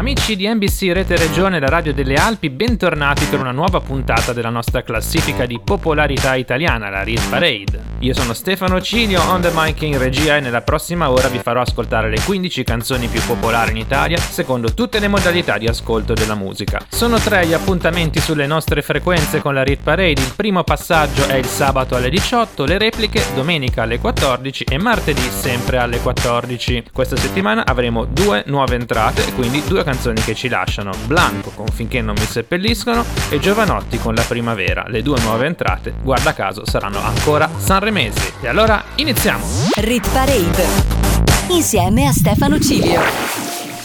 Amici di NBC Rete Regione, la radio delle Alpi, bentornati per una nuova puntata della nostra classifica di popolarità italiana, la Real Parade. Io sono Stefano Cilio, on the mic in regia e nella prossima ora vi farò ascoltare le 15 canzoni più popolari in Italia secondo tutte le modalità di ascolto della musica. Sono tre gli appuntamenti sulle nostre frequenze con la Real Parade, il primo passaggio è il sabato alle 18, le repliche domenica alle 14 e martedì sempre alle 14. Questa settimana avremo due nuove entrate, quindi due canzoni canzoni che ci lasciano Blanco con Finché non mi seppelliscono e Giovanotti con La primavera. Le due nuove entrate, guarda caso, saranno ancora sanremesi. E allora iniziamo! Rit Parade insieme a Stefano Cilio.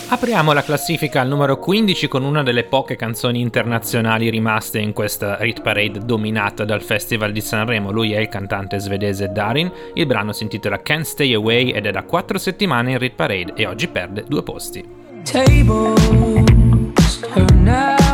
Apriamo la classifica al numero 15 con una delle poche canzoni internazionali rimaste in questa Rit Parade dominata dal Festival di Sanremo. Lui è il cantante svedese Darin. Il brano si intitola Can't Stay Away ed è da 4 settimane in Rit Parade e oggi perde due posti. Tables turn now.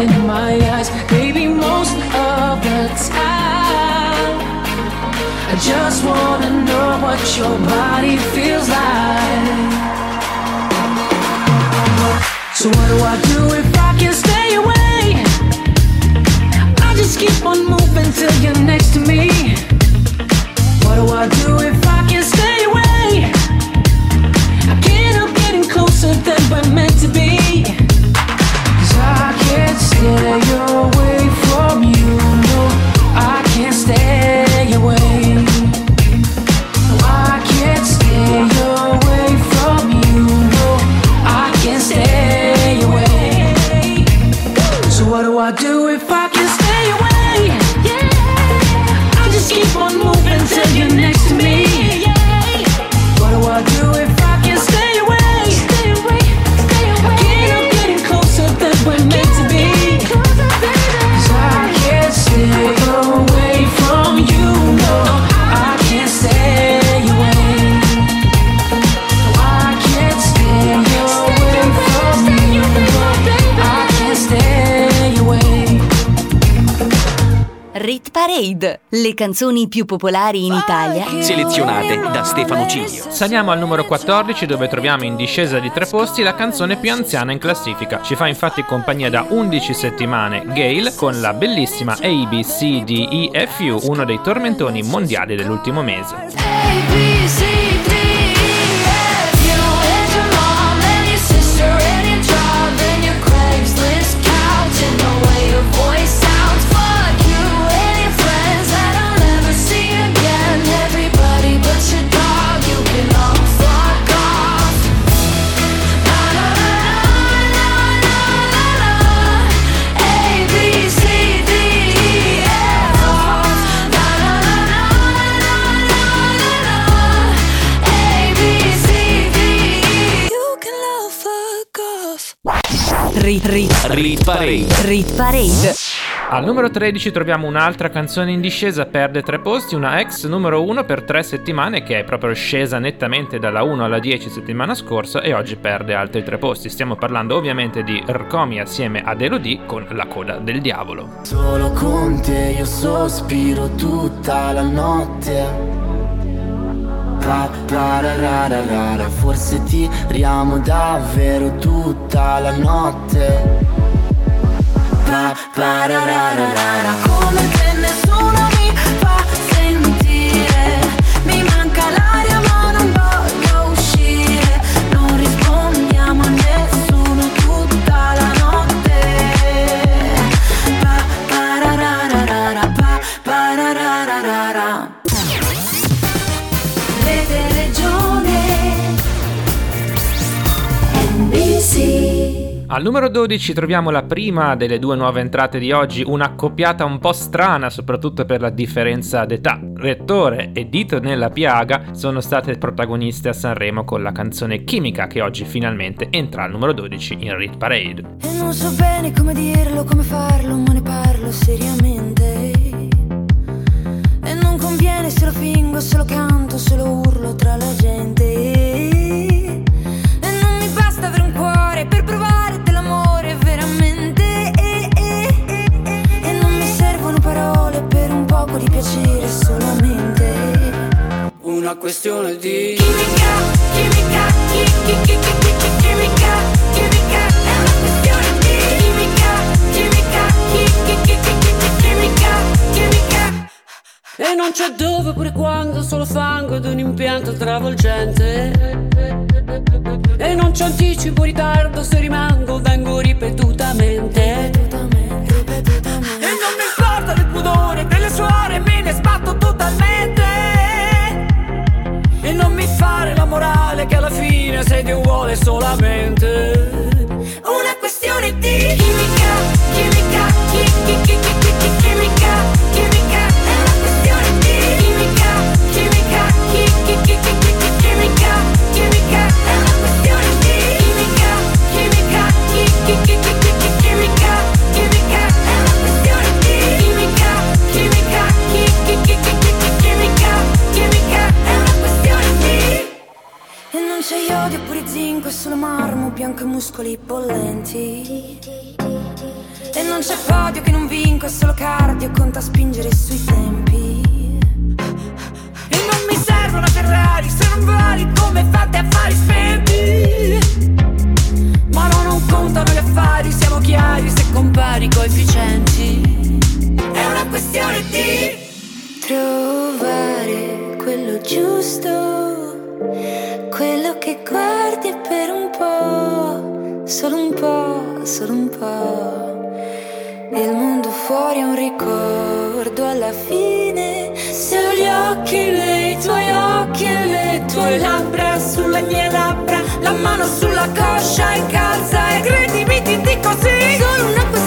In my eyes. Baby, most of the time, I just wanna know what your body feels like. So, what do I do if I can stay away? I just keep on moving till you're next to me. What do I do if I can stay away? I can't help getting closer than we're meant to be. Cause I can't stay le canzoni più popolari in Italia. Selezionate da Stefano Cilio. Saliamo al numero 14 dove troviamo in discesa di tre posti la canzone più anziana in classifica. Ci fa infatti compagnia da 11 settimane Gail con la bellissima ABCDEFU, uno dei tormentoni mondiali dell'ultimo mese. Rit, rit, Rit Parade. rit parade. Al numero 13 troviamo un'altra canzone in discesa, perde tre posti, una ex numero 1 per tre settimane che è proprio scesa nettamente dalla 1 alla 10 settimana scorsa e oggi perde altri tre posti. Stiamo parlando ovviamente di Rcomi assieme ad Elodie con La coda del diavolo. Solo con te io sospiro tutta la notte Pa, parararara, Forse tiriamo davvero tutta la notte. Pa, parararara, Come che nessuno Al numero 12 troviamo la prima delle due nuove entrate di oggi, un'accoppiata un po' strana soprattutto per la differenza d'età. Rettore e Dito nella piaga sono state protagoniste a Sanremo con la canzone Chimica che oggi finalmente entra al numero 12 in Rit Parade. E non so bene come dirlo, come farlo, ma ne parlo seriamente. E non conviene se lo fingo, se lo canto, se lo urlo tra la gente. Poco di piacere solamente. Una questione di Chimica, chimica, chi, chi, chi, chi, chi, chi, chimica, chimica, è una questione di chimica, chimica, chi, chi, chi, chi, chi, chi, chimica, chimica. E non c'è dove pure quando, solo fango ed un impianto travolgente. E non c'è anticipo, ritardo, se rimango vengo ripetutamente. Ripetutamente, ripetutamente. E non mi importa del pudore, sei Dio vuole solamente. Marmo, bianco e muscoli bollenti. E non c'è podio che non vinco, è solo cardio, conta spingere sui tempi. E non mi serve una Ferrari se non vali come fate affari spenti. Ma no, non contano gli affari, siamo chiari se compari coefficienti. È una questione di trovare quello giusto, quello guardi per un po', solo un po', solo un po'. Il mondo fuori è un ricordo alla fine. Se ho gli occhi nei tuoi occhi e le tue labbra sulle mie labbra, la mano sulla coscia incalza e credimi ti dico sì. Solo una questione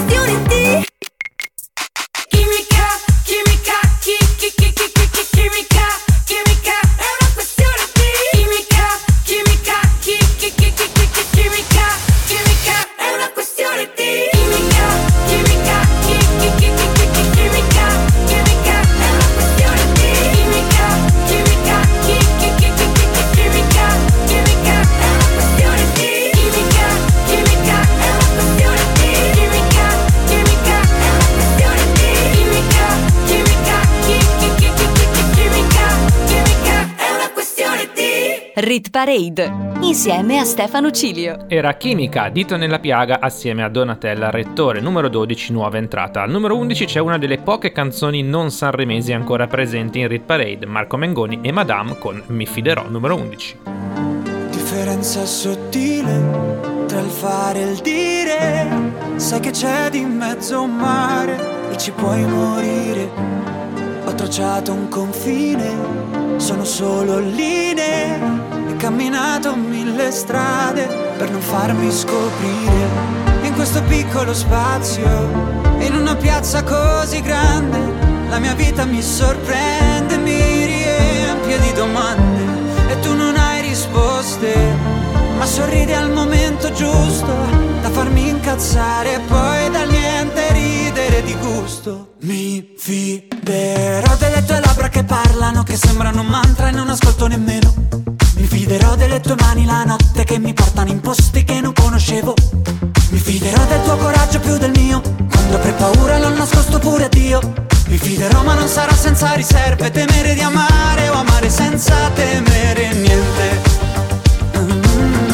Parade insieme a Stefano Cilio. Era Chimica, dito nella piaga assieme a Donatella Rettore, numero 12, nuova entrata. Al numero 11 c'è una delle poche canzoni non sanremesi ancora presenti in Rit Parade, Marco Mengoni e Madame con Mi fiderò, numero 11. Differenza sottile tra il fare e il dire. Sai che c'è di mezzo un mare e ci puoi morire. Ho tracciato un confine, sono solo linee. Camminato mille strade per non farmi scoprire. In questo piccolo spazio, in una piazza così grande, la mia vita mi sorprende, mi riempie di domande e tu non hai risposte, ma sorridi al momento giusto da farmi incazzare e poi dal niente ridere di gusto. Mi fiderò delle tue labbra che parlano, che sembrano un mantra e non ascolto nemmeno. Fiderò delle tue mani la notte che mi portano in posti che non conoscevo. Mi fiderò del tuo coraggio più del mio, quando avrei paura l'ho nascosto pure a Dio. Mi fiderò ma non sarà senza riserve, temere di amare o amare senza temere niente. Mm,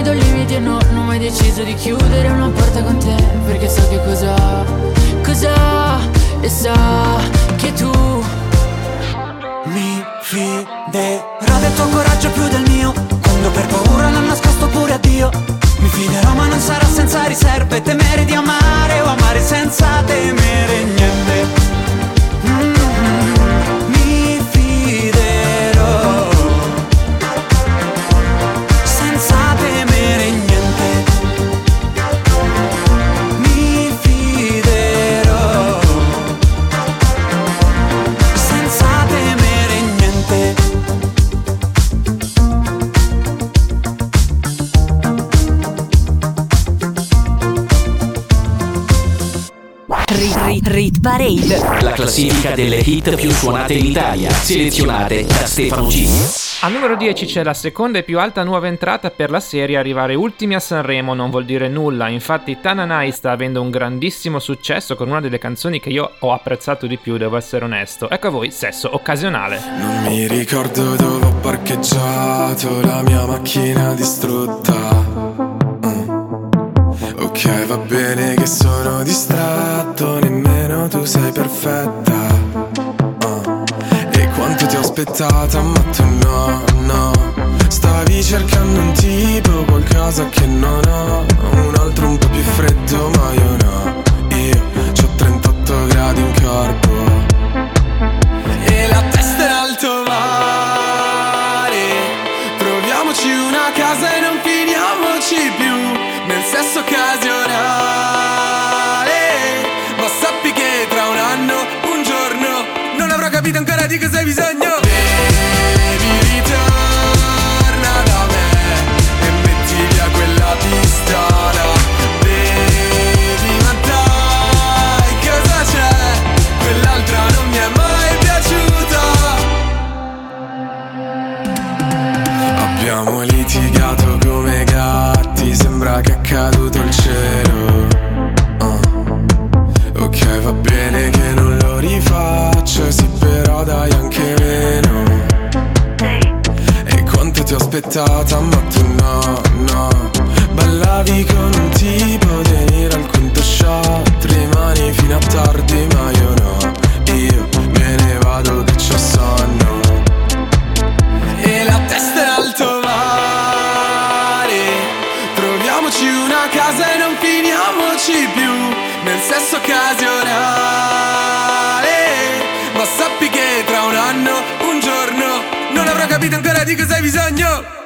Se io non mi do limiti e no, non ho mai deciso di chiudere una porta con te, perché so che cosa, cosa, e so che tu Mi fiderò del tuo coraggio più del mio Quando per paura l'ho nascosto pure a Dio. Mi fiderò ma non sarà senza riserve Temere di amare classifica delle hit più suonate in Italia, selezionate da Stefano G. Al numero 10 c'è la seconda e più alta nuova entrata per la serie. Arrivare ultimi a Sanremo non vuol dire nulla. Infatti, Tananai sta avendo un grandissimo successo con una delle canzoni che io ho apprezzato di più, devo essere onesto. Ecco a voi, sesso occasionale. Non mi ricordo dove ho parcheggiato la mia macchina distrutta. Ok, va bene che sono distratto, nemmeno tu sei perfetta. Ah. E quanto ti ho aspettata, ma tu no, no. Stavi cercando un tipo, qualcosa che non ho. Un altro un po' più freddo, ma io no. Io ho 38 gradi in corpo. Occasionale. Ma sappi che tra un anno, un giorno Non avrò capito ancora di cosa hai bisogno aspettata ma tu no, no. Ballavi con un tipo venire al quinto shot. Rimani fino a tardi ma io no. Io me ne vado che c'ho sonno. E la testa in alto mare. Troviamoci una casa e non finiamoci più. Nel sesso occasionale. Ma sappi che tra un anno, un giorno Non avrò capito ancora di cosa hai bisogno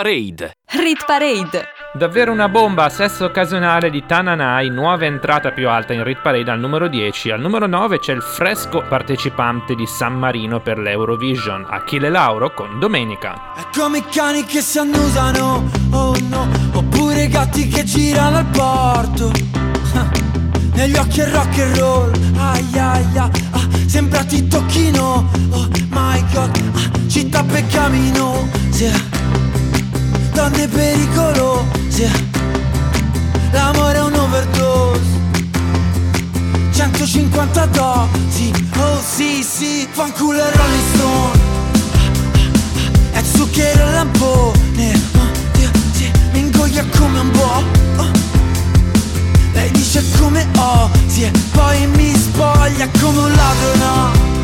Parade. Rit Parade. Davvero una bomba, sesso occasionale di Tananai, nuova entrata più alta in Rit Parade al numero 10. Al numero 9 c'è il fresco partecipante di San Marino per l'Eurovision, Achille Lauro con Domenica. È come i cani che si annusano, oh no, oppure i gatti che girano al porto. Ah, Negli occhi è rock and roll, ai ai ai, ah, sembra ti tocchino, oh my god, ah, città per camino, sì. Donne pericolose, l'amore è un overdose, 150 dosi, oh sì sì, fanculo e Rolling Stone, è zucchero e lampone. Oh, Dio, sì, Mi ingoia come un po' oh. Lei dice come ho Sì e poi mi spoglia come un ladro no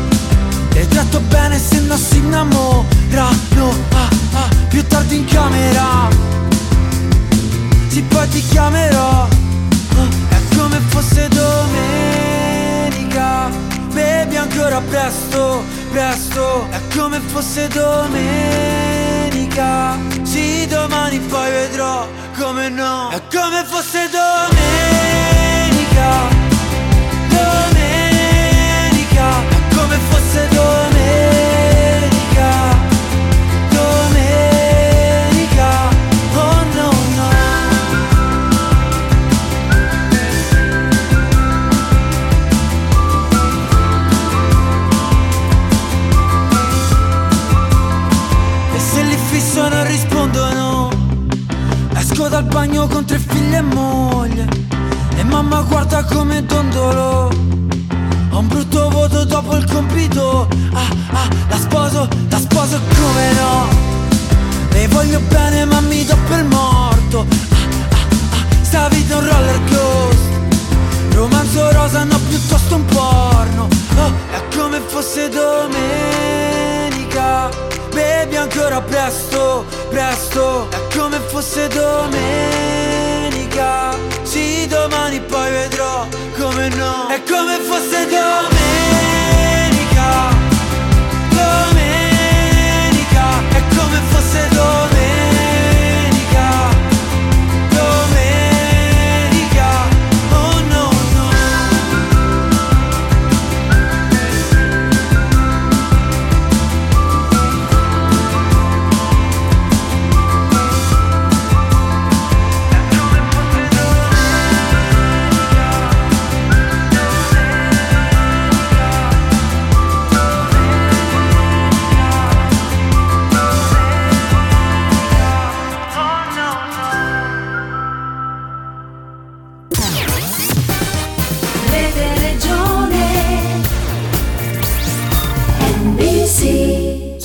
E tratto bene se no si innamorano ah, ah, Più tardi in camera. Sì poi ti chiamerò. Oh, È come fosse domenica Bevi ancora presto, presto. È come fosse domenica Sì, domani poi vedrò come no. È come fosse Domenica Esco dal bagno con tre figlie e moglie. E mamma guarda come dondolo. Ho un brutto voto dopo il compito. Ah ah, la sposo, la sposo come no? Le voglio bene ma mi do per morto. Ah ah ah, sta vita è un roller coaster. Romanzo rosa no piuttosto un porno. Oh, è come fosse domenica Bevi ancora presto, presto. È come fosse domenica. Sì, domani poi vedrò come no. È come fosse domenica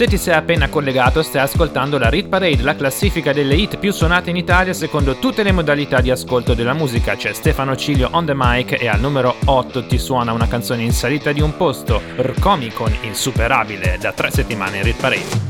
Se ti sei appena collegato, stai ascoltando la Rit Parade, la classifica delle hit più suonate in Italia secondo tutte le modalità di ascolto della musica. C'è Stefano Cilio on the mic e al numero 8 ti suona una canzone in salita di un posto, Rcomi con Insuperabile, da tre settimane in Rit Parade.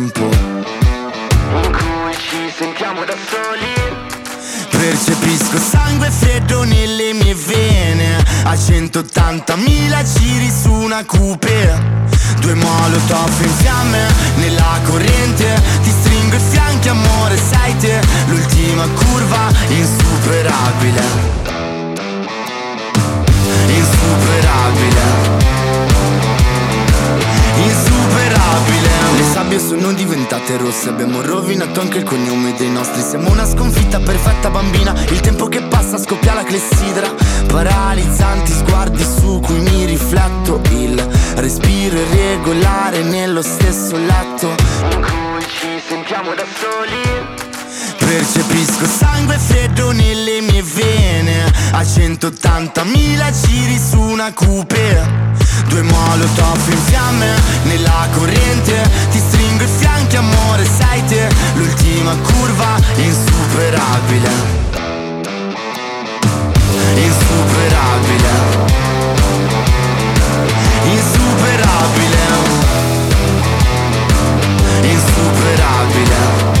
in cui ci sentiamo da soli? Percepisco sangue freddo nelle mie vene. A 180.000 giri su una coupe Due molotov in fiamme nella corrente. Ti stringo i fianchi amore sei te. L'ultima curva insuperabile. Insuperabile. Insuperabile Le sabbie sono diventate rosse Abbiamo rovinato anche il cognome dei nostri. Siamo una sconfitta perfetta bambina Il tempo che passa scoppia la clessidra. Paralizzanti sguardi su cui mi rifletto Il respiro irregolare nello stesso letto. In cui ci sentiamo da soli. Percepisco sangue freddo nelle mie A a 180.000 giri su una coupe Due molotov in fiamme nella corrente. Ti stringo i fianchi amore sei te L'ultima curva Insuperabile. Insuperabile. Insuperabile. Insuperabile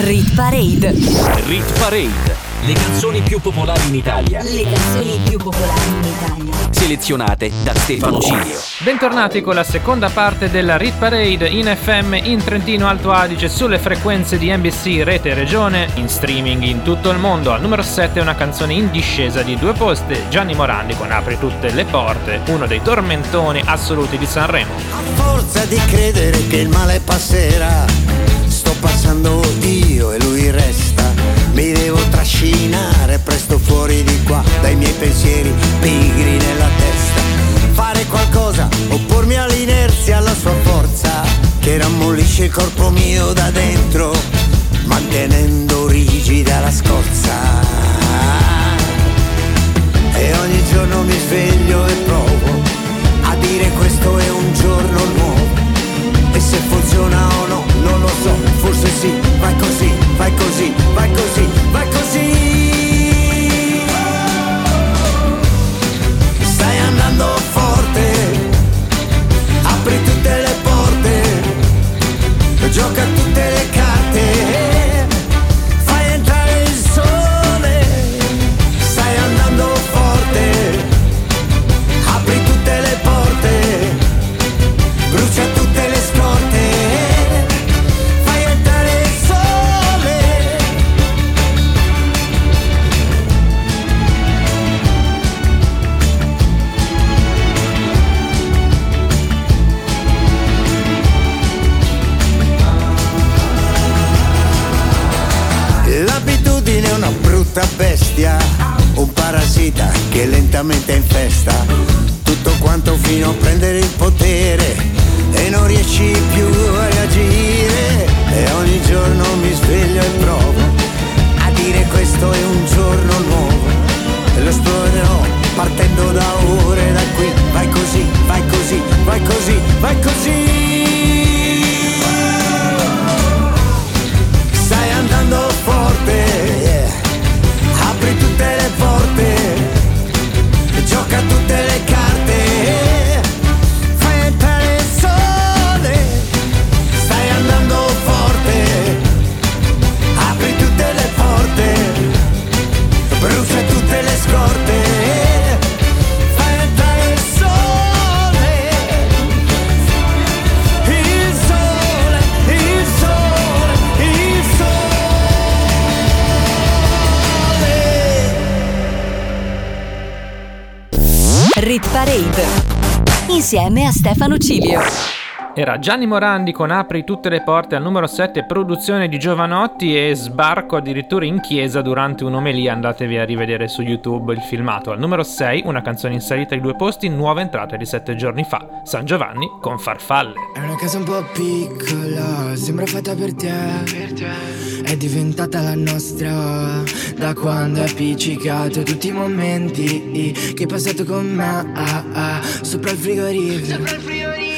Rit Parade. Rit Parade, le canzoni più popolari in Italia, Le canzoni più popolari in Italia. selezionate da Stefano Cilio. Bentornati con la seconda parte della Rit Parade in FM in Trentino Alto Adige sulle frequenze di NBC Rete Regione, in streaming in tutto il mondo. Al numero 7 una canzone in discesa di due poste, Gianni Morandi con Apri tutte le porte, uno dei tormentoni assoluti di Sanremo. forza di credere che il male passerà. Sto passando io e lui resta. Mi devo trascinare presto fuori di qua dai miei pensieri pigri nella testa. Fare qualcosa, oppormi all'inerzia, alla sua forza, che rammollisce il corpo mio da dentro, mantenendo rigida la scorza. E ogni giorno mi sveglio e provo a dire questo è un giorno nuovo. E se funziona so, forse sì, vai così, vai così, vai così, vai così. Stai andando forte, apri tutte le porte, gioca Parade. Insieme a Stefano Cilio. Era Gianni Morandi con Apri tutte le porte al numero 7, produzione di Giovanotti e sbarco addirittura in chiesa durante un'omelia. Andatevi a rivedere su YouTube il filmato. Al numero 6, una canzone in salita di due posti, nuova entrata di sette giorni fa. San Giovanni con Farfalle. È una casa un po' piccola, sembra fatta per te. È diventata la nostra da quando è appiccicato tutti i momenti che hai passato con me. ah, ah, sopra il frigorifero.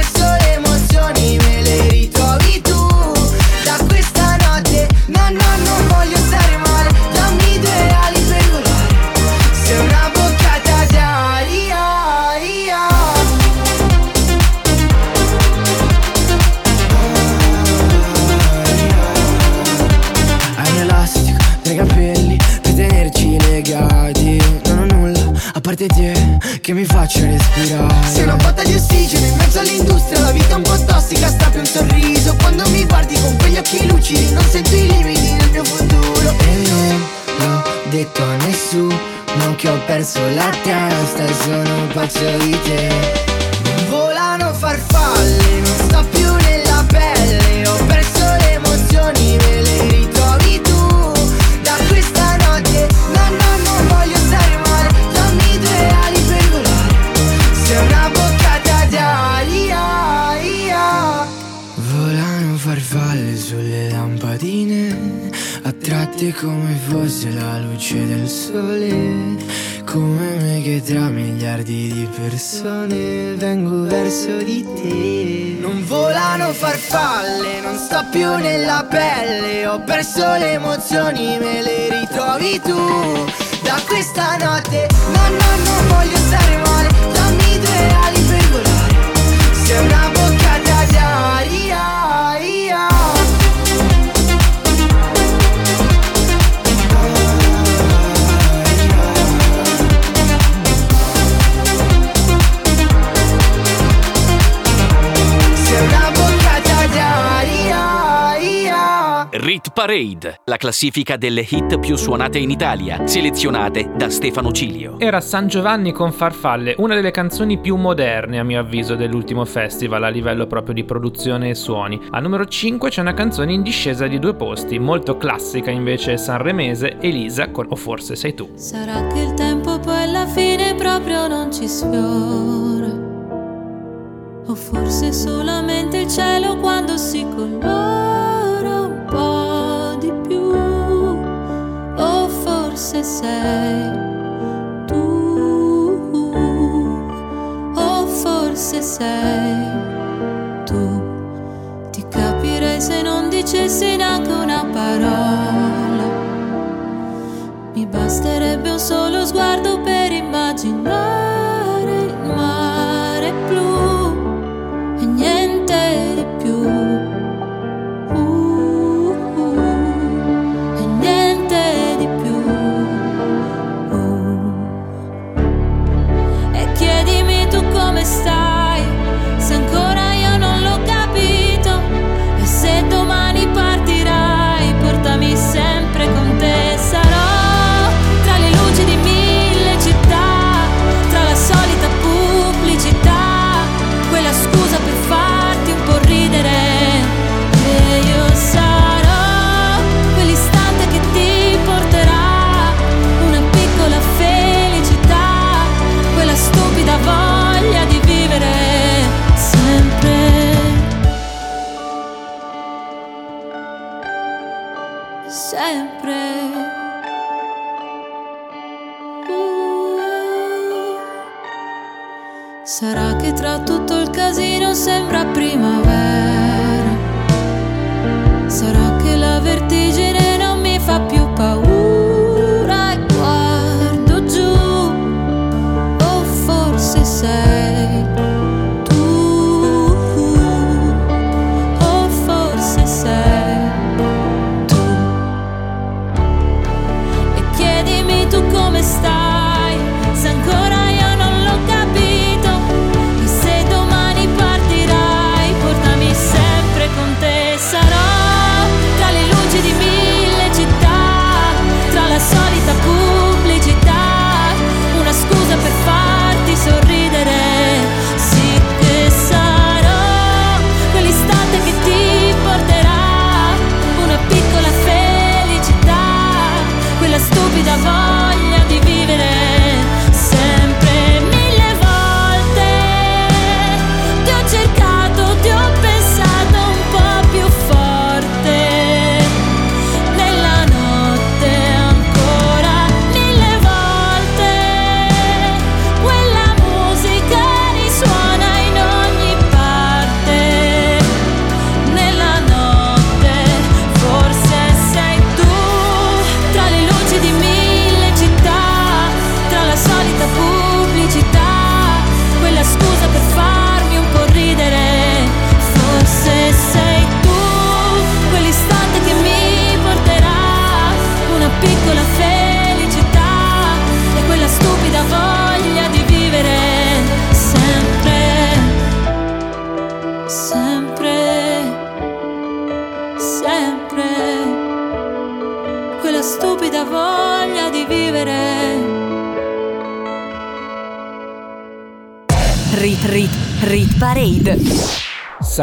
no no non voglio stare male. Dammi due ali per volare. Sei una boccata d'aria ia. Hai un elastico nei capelli per tenerci legati. Non ho nulla a parte te che mi faccia respirare. Sei una botta di ossigeno in mezzo all'industria La vita è un po' tossica, strappi un sorriso perso la testa Sono pazzo di te. Volano farfalle, non sto più nella pelle. Ho perso le emozioni, me le ritrovi tu. Da questa notte, no no non voglio stare male. Dammi due ali per volare. Sei una boccata d'aria ia. Volano farfalle sulle lampadine Attratte come fosse la luce del sole come me che tra miliardi di persone vengo verso di te. Non volano farfalle, non sto più nella pelle. Ho perso le emozioni, me le ritrovi tu. Da questa notte, no no non voglio stare male. Dammi due ali per volare Parade, la classifica delle hit più suonate in Italia, selezionate da Stefano Cilio. Era San Giovanni con Farfalle, una delle canzoni più moderne a mio avviso dell'ultimo festival a livello proprio di produzione e suoni. Al numero 5 c'è una canzone in discesa di due posti, molto classica invece sanremese, Elisa con O forse sei tu. Sarà che il tempo poi alla fine proprio non ci sfiora. O forse solamente il cielo quando si colora forse sei tu. O forse sei tu. Ti capirei se non dicessi neanche una parola. Mi basterebbe un solo sguardo per immaginare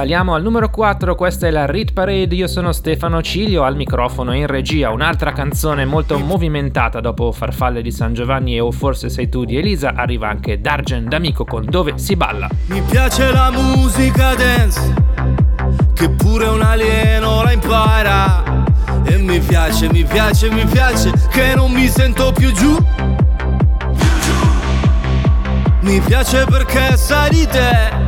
Saliamo al numero 4, questa è la Rit Parade, io sono Stefano Ciglio al microfono in regia, un'altra canzone molto movimentata dopo Farfalle di San Giovanni e O forse sei tu di Elisa, arriva anche Dargen D'Amico con Dove si balla. Mi piace la musica dance, che pure un alieno la impara. E mi piace, mi piace, mi piace, che non mi sento più giù. Mi piace perché sai di te,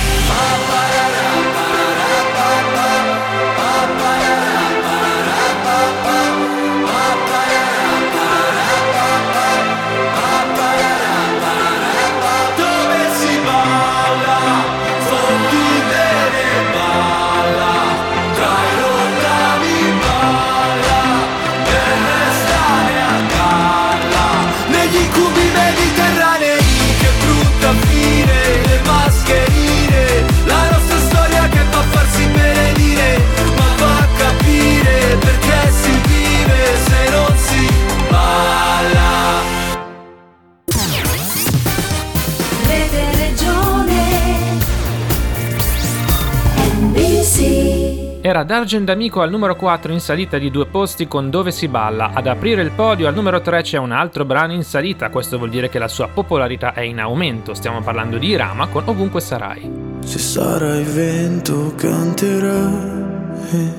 Dargen D'Amico al numero 4 in salita di due posti con Dove si balla. Ad aprire il podio al numero 3 c'è un altro brano in salita, questo vuol dire che la sua popolarità è in aumento. Stiamo parlando di Irama con Ovunque sarai. Se sarai vento canterai,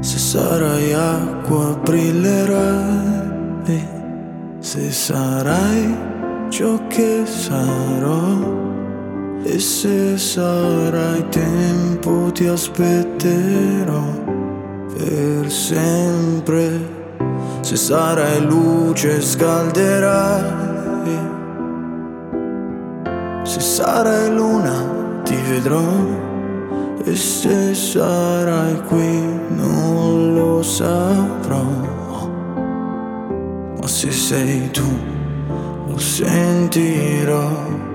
se sarai acqua brillerai, se sarai ciò che sarò e se sarai tempo ti aspetterò per sempre, se sarai luce scalderai. Se sarai luna ti vedrò e se sarai qui non lo saprò. Ma se sei tu lo sentirò.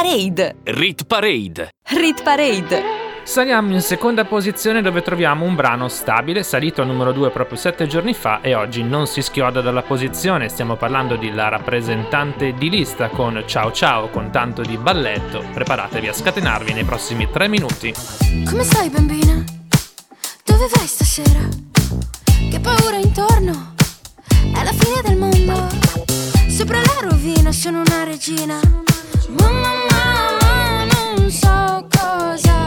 Parade. Rit Parade. Rit Parade. Saliamo in seconda posizione dove troviamo un brano stabile, salito al numero 2 proprio 7 giorni fa e oggi non si schioda dalla posizione, stiamo parlando di La rappresentante di lista con Ciao Ciao con tanto di balletto, preparatevi a scatenarvi nei prossimi 3 minuti. Come stai bambina? Dove vai stasera? Che paura intorno, è la fine del mondo, sopra la rovina sono una regina, mamma mia. são coisas.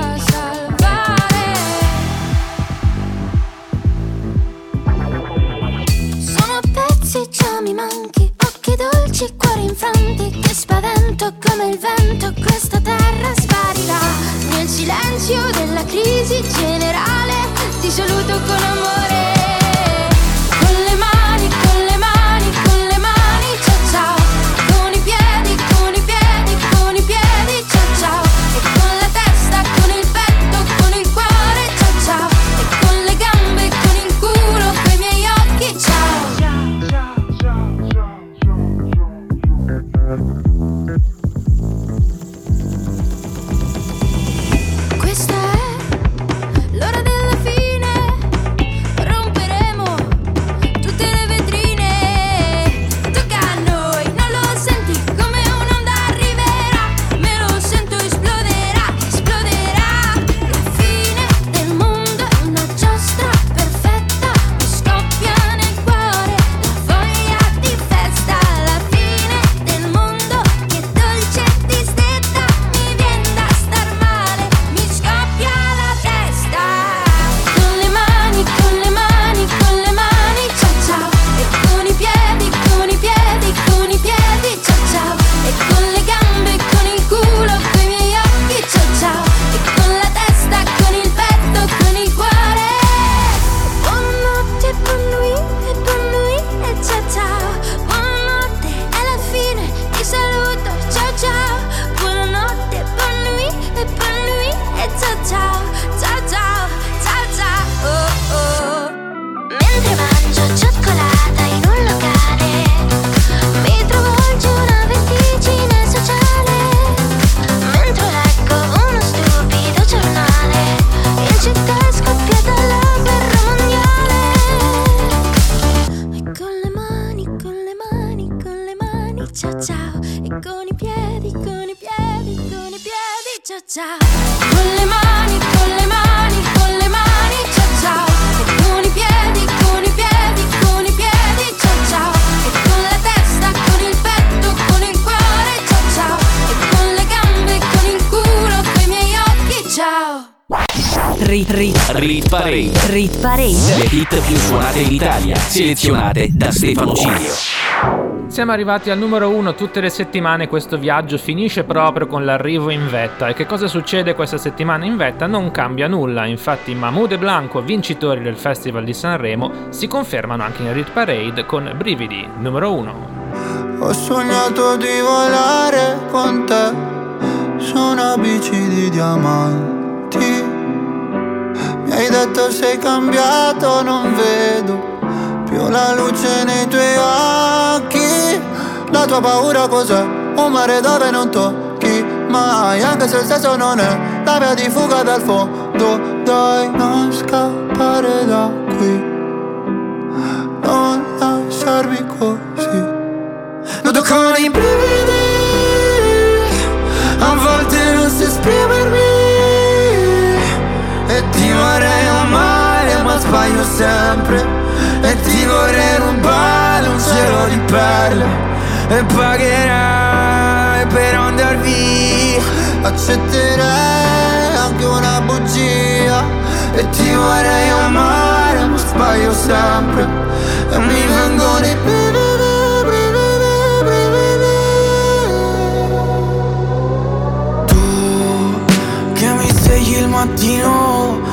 Suonate in Italia, selezionate da Stefano Cilio. Siamo arrivati al numero uno tutte le settimane, questo viaggio finisce proprio con l'arrivo in vetta. E che cosa succede questa settimana in vetta? Non cambia nulla, infatti Mahmoud e Blanco, vincitori del Festival di Sanremo, si confermano anche in Rit Parade con Brividi, numero uno. Ho sognato di volare con te su una bici di diamanti. Mi hai detto sei cambiato, non vedo più la luce nei tuoi occhi. La tua paura cos'è? Un mare dove non tocchi mai, anche se il senso non è la via di fuga dal fondo. Dai, non scappare da qui, non lasciarmi così. Noto con i brividi ti vorrei amare ma sbaglio sempre. E ti vorrei rubare un cielo di perle. E pagherai per andar via. Accetterei anche una bugia. E ti vorrei amare ma sbaglio sempre. E mi vengono i brividi che mi svegli il mattino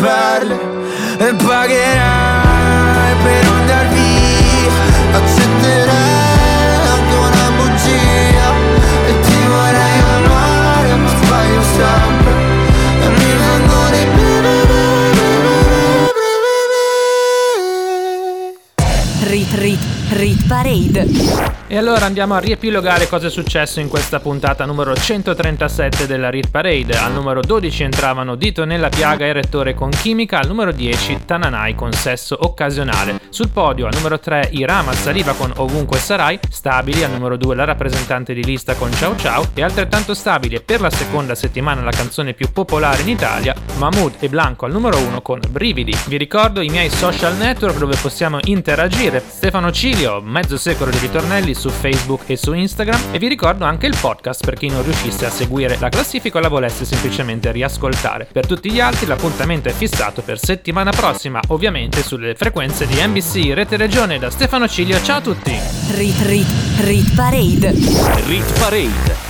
perle. E pagherai per andar via. Accetterai anche una bugia. E ti vorrei amare, ma sbaglio sempre. E mi vengono i Rit Rit Rit Parade. E allora andiamo a riepilogare cosa è successo in questa puntata numero 137 della Rit Parade. Al numero 12 entravano Dito nella piaga e Rettore con Chimica, al numero 10 Tananai con Sesso occasionale. Sul podio al numero 3 Irama saliva con Ovunque sarai, stabili al numero 2 la rappresentante di lista con Ciao Ciao e altrettanto stabili e per la seconda settimana la canzone più popolare in Italia, Mahmood e Blanco al numero 1 con Brividi. Vi ricordo i miei social network dove possiamo interagire. Stefano Cilio, mezzo secolo di ritornelli su Facebook e su Instagram e vi ricordo anche il podcast per chi non riuscisse a seguire la classifica o la volesse semplicemente riascoltare. Per tutti gli altri l'appuntamento è fissato per settimana prossima, ovviamente sulle frequenze di NBC Rete Regione da Stefano Cilio. Ciao a tutti! Rit Rit Rit Parade. Rit Parade.